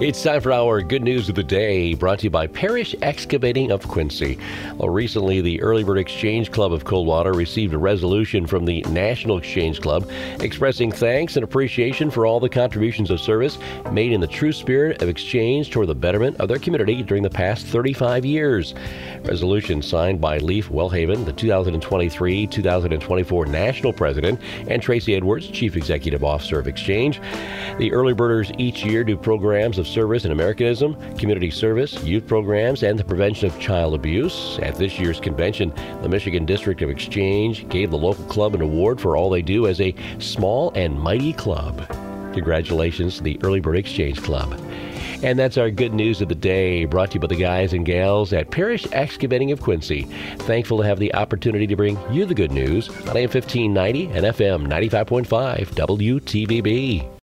It's time for our good news of the day, brought to you by Parrish Excavating of Quincy. Well, recently, the Early Bird Exchange Club of Coldwater received a resolution from the National Exchange Club expressing thanks and appreciation for all the contributions of service made in the true spirit of exchange toward the betterment of their community during the past 35 years. Resolution signed by Leaf Wellhaven, the 2023 2024 National President, and Tracy Edwards, Chief Executive Officer of Exchange. The Early Birders each year do programs of service and Americanism, community service, youth programs, and the prevention of child abuse. At this year's convention, the Michigan District of Exchange gave the local club an award for all they do as a small and mighty club. Congratulations to the Early Bird Exchange Club. And that's our good news of the day, brought to you by the guys and gals at Parrish Excavating of Quincy. Thankful to have the opportunity to bring you the good news on AM 1590 and FM 95.5 WTVB.